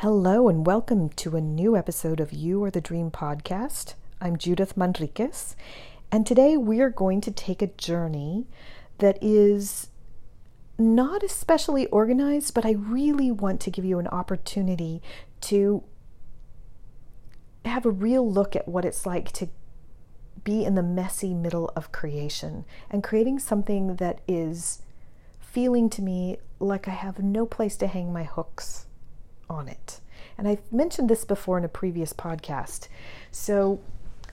Hello, and welcome to a new episode of You Are the Dream podcast. I'm Judith Manriquez, and today we are going to take a journey that is not especially organized, but I really want to give you an opportunity to have a real look at what it's like to be in the messy middle of creation and creating something that is feeling to me like I have no place to hang my hooks on it. And I've mentioned this before in a previous podcast. So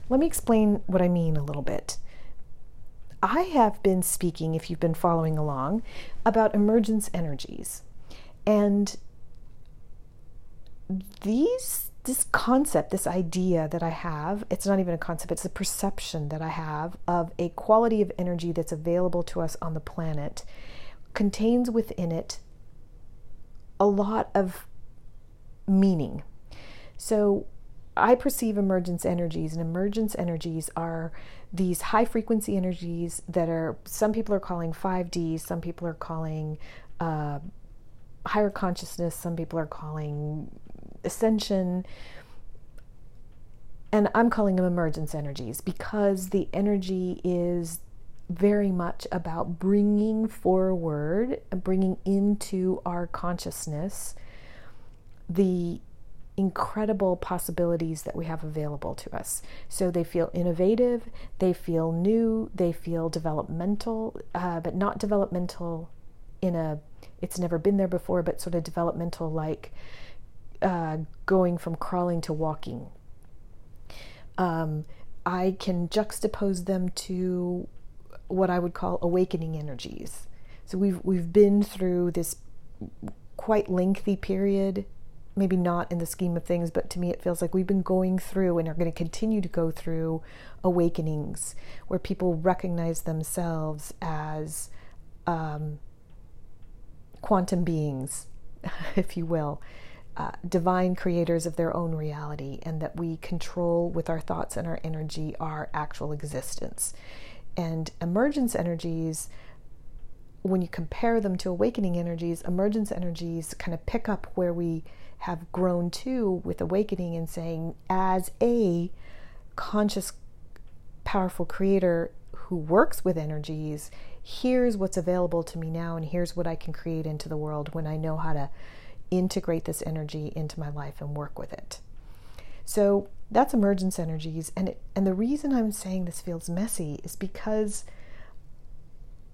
let me explain what I mean a little bit. I have been speaking, if you've been following along, about emergence energies. And these this concept, this idea that I have, it's not even a concept, it's a perception that I have of a quality of energy that's available to us on the planet, contains within it a lot of meaning. So I perceive emergence energies, and emergence energies are these high frequency energies that are, some people are calling 5D, some people are calling uh, higher consciousness, some people are calling ascension. And I'm calling them emergence energies because the energy is very much about bringing forward, bringing into our consciousness the incredible possibilities that we have available to us. So they feel innovative, they feel new, they feel developmental, uh, but not developmental in a it's never been there before, but sort of developmental like uh, going from crawling to walking. Um, I can juxtapose them to what I would call awakening energies. So we've we've been through this quite lengthy period maybe not in the scheme of things, but to me it feels like we've been going through and are going to continue to go through awakenings where people recognize themselves as um, quantum beings, if you will, uh, divine creators of their own reality, and that we control with our thoughts and our energy our actual existence. And emergence energies when you compare them to awakening energies, emergence energies kind of pick up where we have grown to with awakening and saying, as a conscious, powerful creator who works with energies, here's what's available to me now, and here's what I can create into the world when I know how to integrate this energy into my life and work with it. So that's emergence energies, and it, and the reason I'm saying this feels messy is because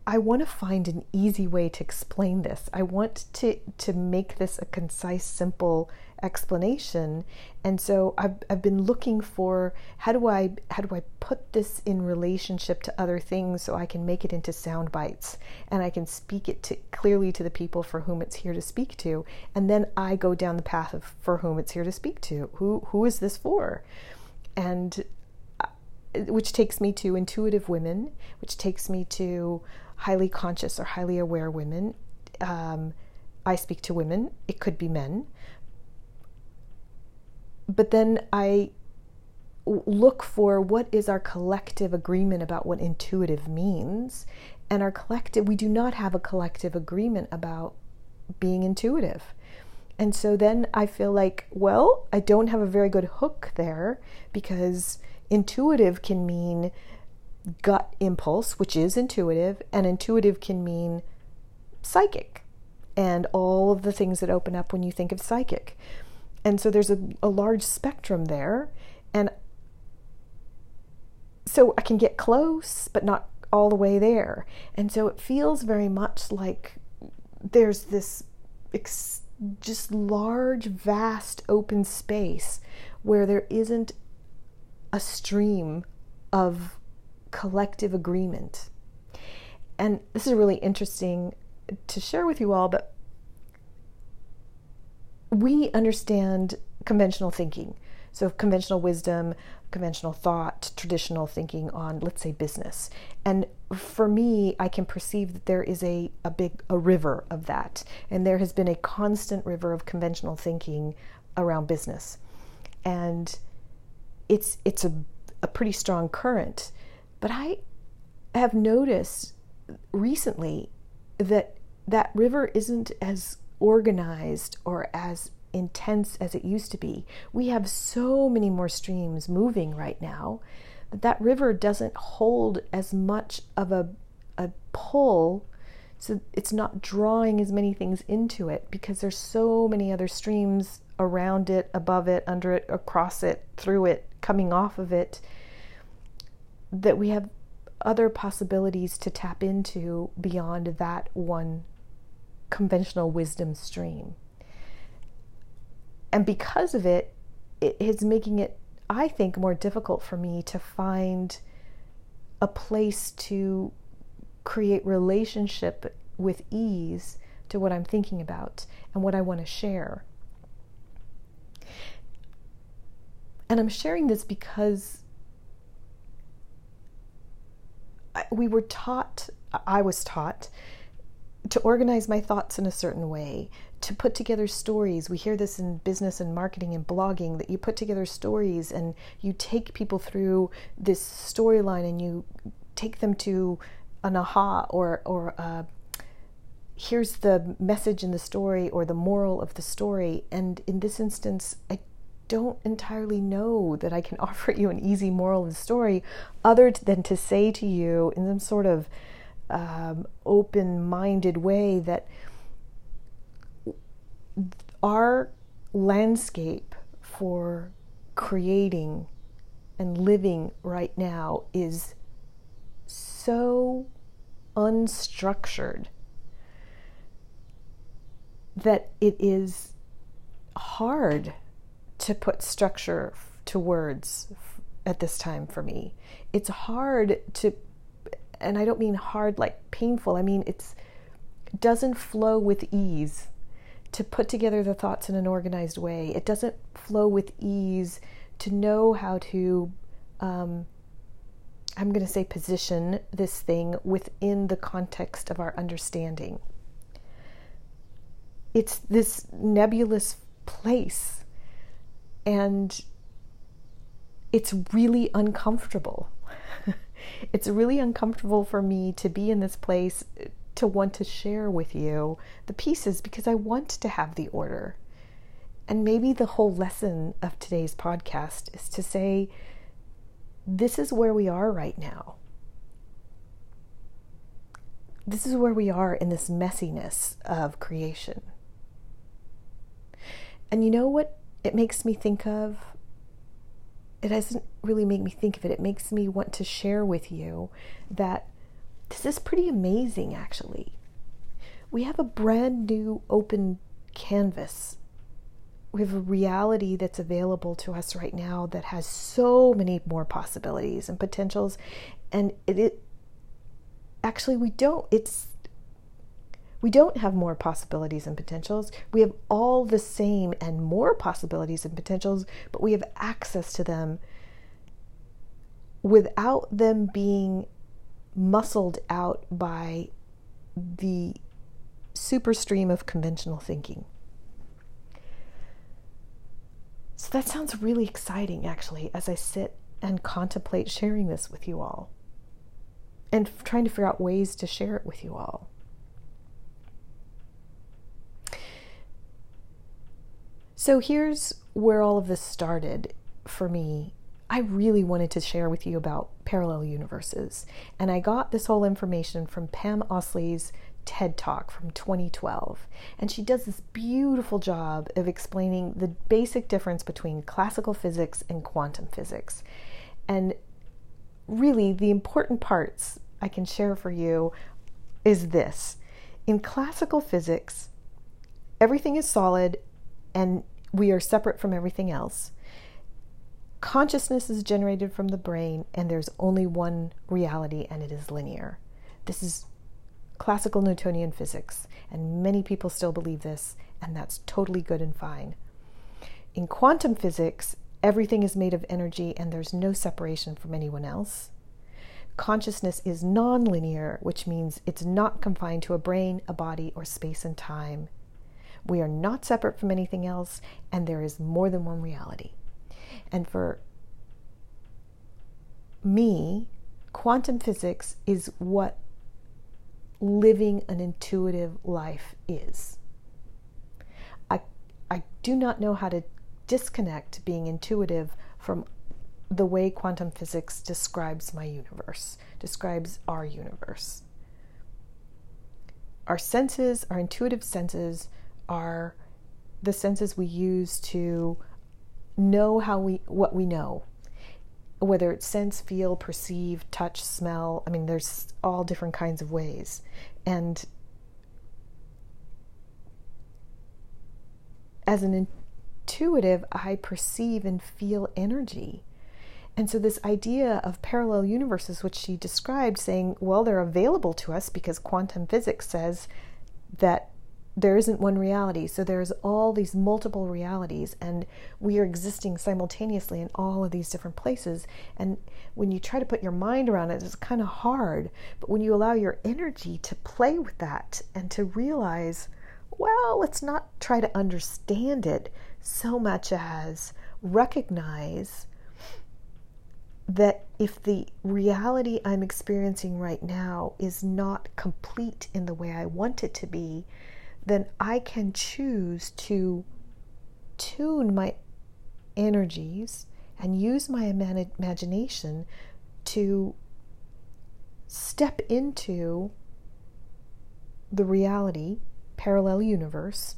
I want to find an easy way to explain this. I want to to make this a concise, simple explanation. And so I've I've been looking for how do I how do I put this in relationship to other things so I can make it into sound bites and I can speak it to, clearly to the people for whom it's here to speak to. And then I go down the path of for whom it's here to speak to. Who who is this for? And uh, which takes me to intuitive women, which takes me to highly conscious or highly aware women. Um, I speak to women, it could be men. But then I look for what is our collective agreement about what intuitive means. And our collective, we do not have a collective agreement about being intuitive. And so then I feel like, well, I don't have a very good hook there because intuitive can mean gut impulse, which is intuitive, and intuitive can mean psychic and all of the things that open up when you think of psychic. And so there's a, a large spectrum there. And so I can get close, but not all the way there. And so it feels very much like there's this ex- just large, vast open space where there isn't a stream of collective agreement. And this is really interesting to share with you all, but we understand conventional thinking. So, conventional wisdom, conventional thought, traditional thinking on, let's say, business. And for me, I can perceive that there is a, a big a river of that. And there has been a constant river of conventional thinking around business. And it's it's a, a pretty strong current. But I have noticed recently that that river isn't as organized or as intense as it used to be. We have so many more streams moving right now that that river doesn't hold as much of a, a pull. So it's not drawing as many things into it because there's so many other streams around it, above it, under it, across it, through it, coming off of it, that we have other possibilities to tap into beyond that one conventional wisdom stream. And because of it, it is making it, I think, more difficult for me to find a place to create relationship with ease to what I'm thinking about and what I want to share. And I'm sharing this because we were taught, I was taught, to organize my thoughts in a certain way, to put together stories. We hear this in business and marketing and blogging that you put together stories and you take people through this storyline and you take them to an aha or or uh, here's the message in the story or the moral of the story. And in this instance, I don't entirely know that I can offer you an easy moral the story other than to say to you in some sort of um, open minded way that our landscape for creating and living right now is so unstructured that it is hard to put structure to words at this time for me. It's hard to and I don't mean hard like painful. I mean it's doesn't flow with ease to put together the thoughts in an organized way. It doesn't flow with ease to know how to um, I'm going to say position this thing within the context of our understanding. It's this nebulous place and it's really uncomfortable. it's really uncomfortable for me to be in this place to want to share with you the pieces because I want to have the order. And maybe the whole lesson of today's podcast is to say, this is where we are right now. This is where we are in this messiness of creation. And you know what it makes me think of, it doesn't really make me think of it, it makes me want to share with you that this is pretty amazing actually. We have a brand new open canvas. We have a reality that's available to us right now that has so many more possibilities and potentials. And it, it actually, we don't. It's we don't have more possibilities and potentials. We have all the same and more possibilities and potentials, but we have access to them without them being muscled out by the super stream of conventional thinking. So that sounds really exciting, actually, as I sit and contemplate sharing this with you all and trying to figure out ways to share it with you all. So here's where all of this started for me. I really wanted to share with you about parallel universes, and I got this whole information from Pam Oslie's TED Talk from 2012. And she does this beautiful job of explaining the basic difference between classical physics and quantum physics. And really, the important parts I can share for you is this in classical physics, everything is solid and we are separate from everything else. Consciousness is generated from the brain, and there's only one reality, and it is linear. This is classical Newtonian physics, and many people still believe this, and that's totally good and fine. In quantum physics, everything is made of energy, and there's no separation from anyone else. Consciousness is nonlinear, which means it's not confined to a brain, a body, or space and time. We are not separate from anything else, and there is more than one reality. And for me, quantum physics is what living an intuitive life is. I, I do not know how to disconnect being intuitive from the way quantum physics describes my universe, describes our universe. Our senses, our intuitive senses, are the senses we use to know how we what we know. Whether it's sense feel perceive touch smell i mean there's all different kinds of ways. And as an intuitive i perceive and feel energy. And so, this idea of parallel universes, which she described, saying, well, they're available to us because quantum physics says that there isn't one reality. So, there's all these multiple realities, and we are existing simultaneously in all of these different places. And when you try to put your mind around it, it's kind of hard. But when you allow your energy to play with that and to realize, well, let's not try to understand it so much as recognize that if the reality I'm experiencing right now is not complete in the way I want it to be, then I can choose to tune my energies and use my imagination to step into the reality, parallel universe,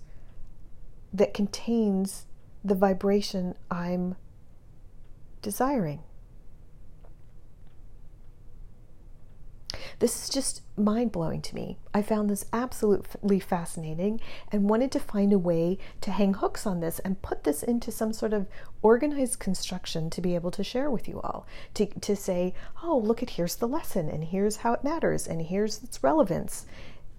that contains the vibration I'm desiring. This is just mind blowing to me. I found this absolutely fascinating and wanted to find a way to hang hooks on this and put this into some sort of organized construction to be able to share with you all. To, to say, oh, look at here's the lesson and here's how it matters and here's its relevance.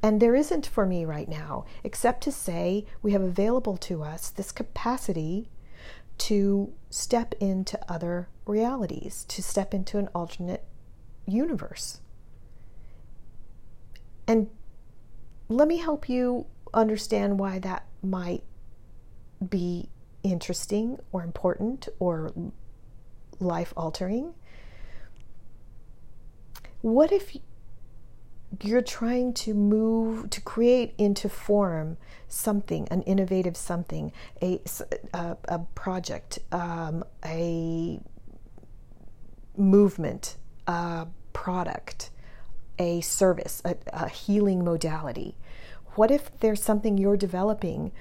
And there isn't for me right now, except to say we have available to us this capacity to step into other realities, to step into an alternate universe. And let me help you understand why that might be interesting or important or life altering. What if you're trying to move, to create into form something, an innovative something, a, a, a project, um, a movement, a product, a service, a, a healing modality? What if there's something you're developing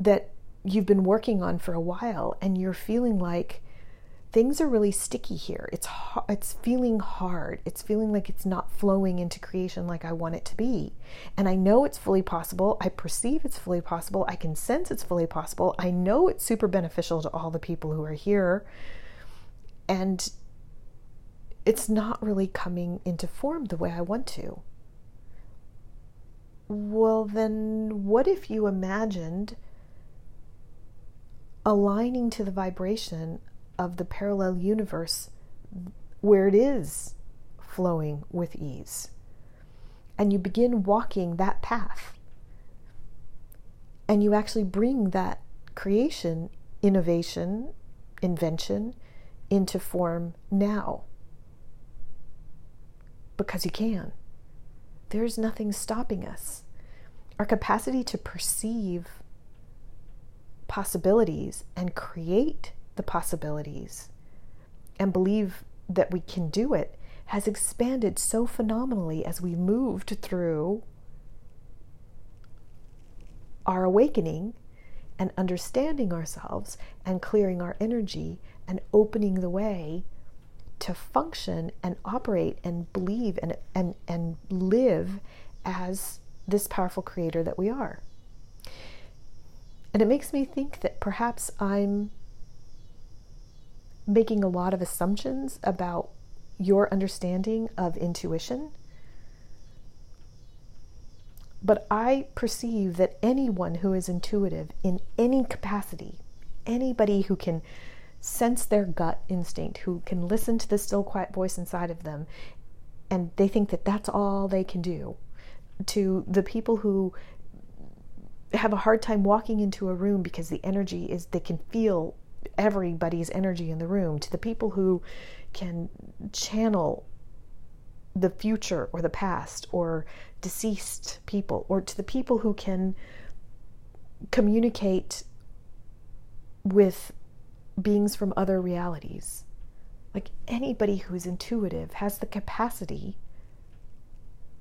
that you've been working on for a while and you're feeling like things are really sticky here. It's it's feeling hard. It's feeling like it's not flowing into creation like I want it to be. And I know it's fully possible. I perceive it's fully possible. I can sense it's fully possible. I know it's super beneficial to all the people who are here. And it's not really coming into form the way I want to. Well, then, what if you imagined aligning to the vibration of the parallel universe where it is flowing with ease? And you begin walking that path. And you actually bring that creation, innovation, invention into form now because you can. There's nothing stopping us. Our capacity to perceive possibilities and create the possibilities and believe that we can do it has expanded so phenomenally as we moved through our awakening and understanding ourselves and clearing our energy and opening the way to function and operate and believe and, and, and live as this powerful creator that we are. And it makes me think that perhaps I'm making a lot of assumptions about your understanding of intuition. But I perceive that anyone who is intuitive in any capacity, anybody who can sense their gut instinct, who can listen to the still quiet voice inside of them, and they think that that's all they can do. To the people who have a hard time walking into a room because the energy is, they can feel everybody's energy in the room, to the people who can channel the future or the past or deceased people, or to the people who can communicate with beings from other realities. Like anybody who's intuitive has the capacity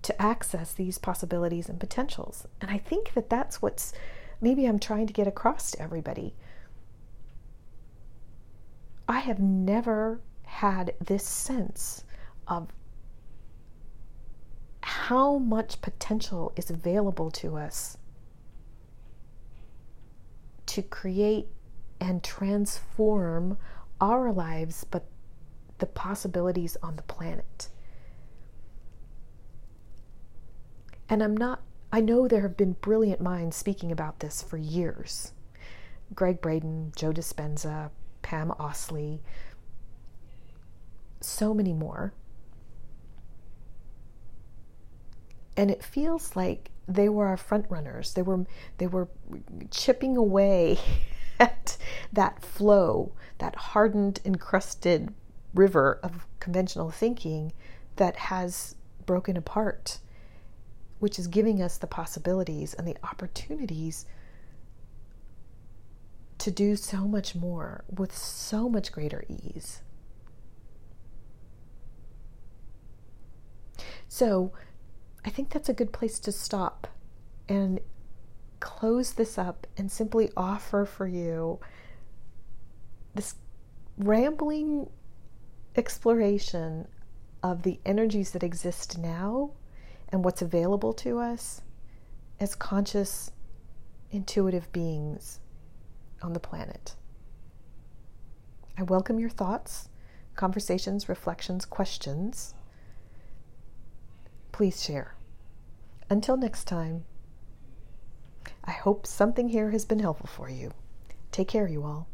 to access these possibilities and potentials. And I think that that's what's maybe I'm trying to get across to everybody. I have never had this sense of how much potential is available to us to create and transform our lives, but the possibilities on the planet. And I'm not, I know there have been brilliant minds speaking about this for years. Gregg Braden, Joe Dispenza, Pam Oslie, so many more. And it feels like they were our front runners. They were they were chipping away that flow, that hardened, encrusted river of conventional thinking that has broken apart, which is giving us the possibilities and the opportunities to do so much more with so much greater ease. So, I think that's a good place to stop and close this up and simply offer for you this rambling exploration of the energies that exist now and what's available to us as conscious, intuitive beings on the planet. I welcome your thoughts, conversations, reflections, questions. Please share. Until next time, I hope something here has been helpful for you. Take care, you all.